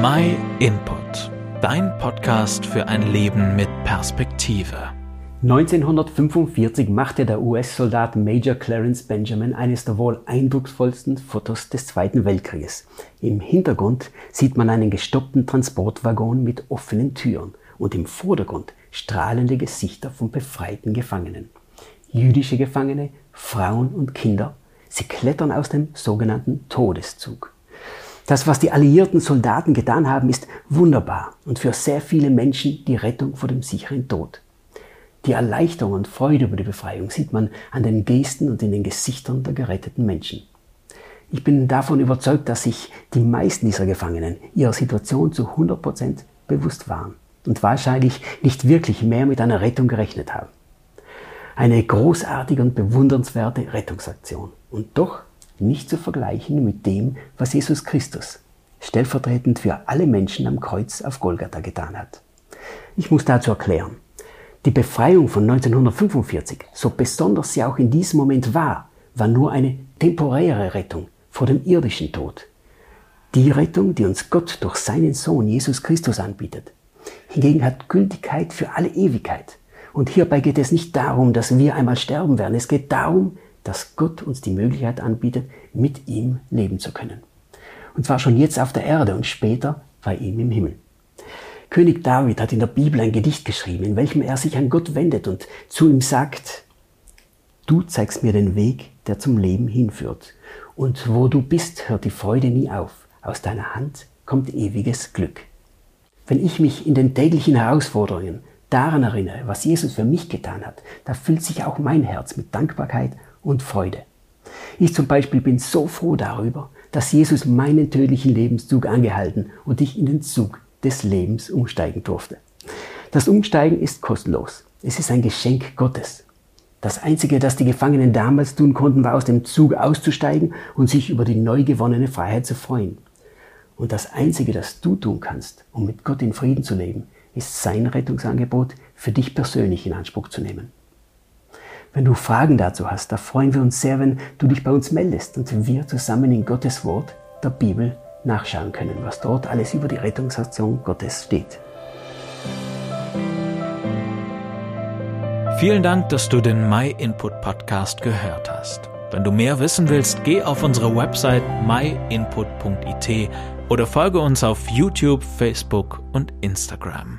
My Input, dein Podcast für ein Leben mit Perspektive. 1945 machte der US-Soldat Major Clarence Benjamin eines der wohl eindrucksvollsten Fotos des Zweiten Weltkrieges. Im Hintergrund sieht man einen gestoppten Transportwaggon mit offenen Türen und im Vordergrund strahlende Gesichter von befreiten Gefangenen. Jüdische Gefangene, Frauen und Kinder, sie klettern aus dem sogenannten Todeszug. Das, was die alliierten Soldaten getan haben, ist wunderbar und für sehr viele Menschen die Rettung vor dem sicheren Tod. Die Erleichterung und Freude über die Befreiung sieht man an den Gesten und in den Gesichtern der geretteten Menschen. Ich bin davon überzeugt, dass sich die meisten dieser Gefangenen ihrer Situation zu 100 Prozent bewusst waren und wahrscheinlich nicht wirklich mehr mit einer Rettung gerechnet haben. Eine großartige und bewundernswerte Rettungsaktion. Und doch nicht zu vergleichen mit dem, was Jesus Christus stellvertretend für alle Menschen am Kreuz auf Golgatha getan hat. Ich muss dazu erklären, die Befreiung von 1945, so besonders sie auch in diesem Moment war, war nur eine temporäre Rettung vor dem irdischen Tod. Die Rettung, die uns Gott durch seinen Sohn Jesus Christus anbietet, hingegen hat Gültigkeit für alle Ewigkeit. Und hierbei geht es nicht darum, dass wir einmal sterben werden. Es geht darum, dass Gott uns die Möglichkeit anbietet, mit ihm leben zu können. Und zwar schon jetzt auf der Erde und später bei ihm im Himmel. König David hat in der Bibel ein Gedicht geschrieben, in welchem er sich an Gott wendet und zu ihm sagt, du zeigst mir den Weg, der zum Leben hinführt. Und wo du bist, hört die Freude nie auf. Aus deiner Hand kommt ewiges Glück. Wenn ich mich in den täglichen Herausforderungen daran erinnere, was Jesus für mich getan hat, da füllt sich auch mein Herz mit Dankbarkeit und Freude. Ich zum Beispiel bin so froh darüber, dass Jesus meinen tödlichen Lebenszug angehalten und ich in den Zug des Lebens umsteigen durfte. Das Umsteigen ist kostenlos. Es ist ein Geschenk Gottes. Das Einzige, das die Gefangenen damals tun konnten, war aus dem Zug auszusteigen und sich über die neu gewonnene Freiheit zu freuen. Und das Einzige, das du tun kannst, um mit Gott in Frieden zu leben, ist sein Rettungsangebot für dich persönlich in Anspruch zu nehmen. Wenn du Fragen dazu hast, da freuen wir uns sehr, wenn du dich bei uns meldest und wir zusammen in Gottes Wort, der Bibel, nachschauen können, was dort alles über die Rettungsaktion Gottes steht. Vielen Dank, dass du den My Input Podcast gehört hast. Wenn du mehr wissen willst, geh auf unsere Website myinput.it oder folge uns auf YouTube, Facebook und Instagram.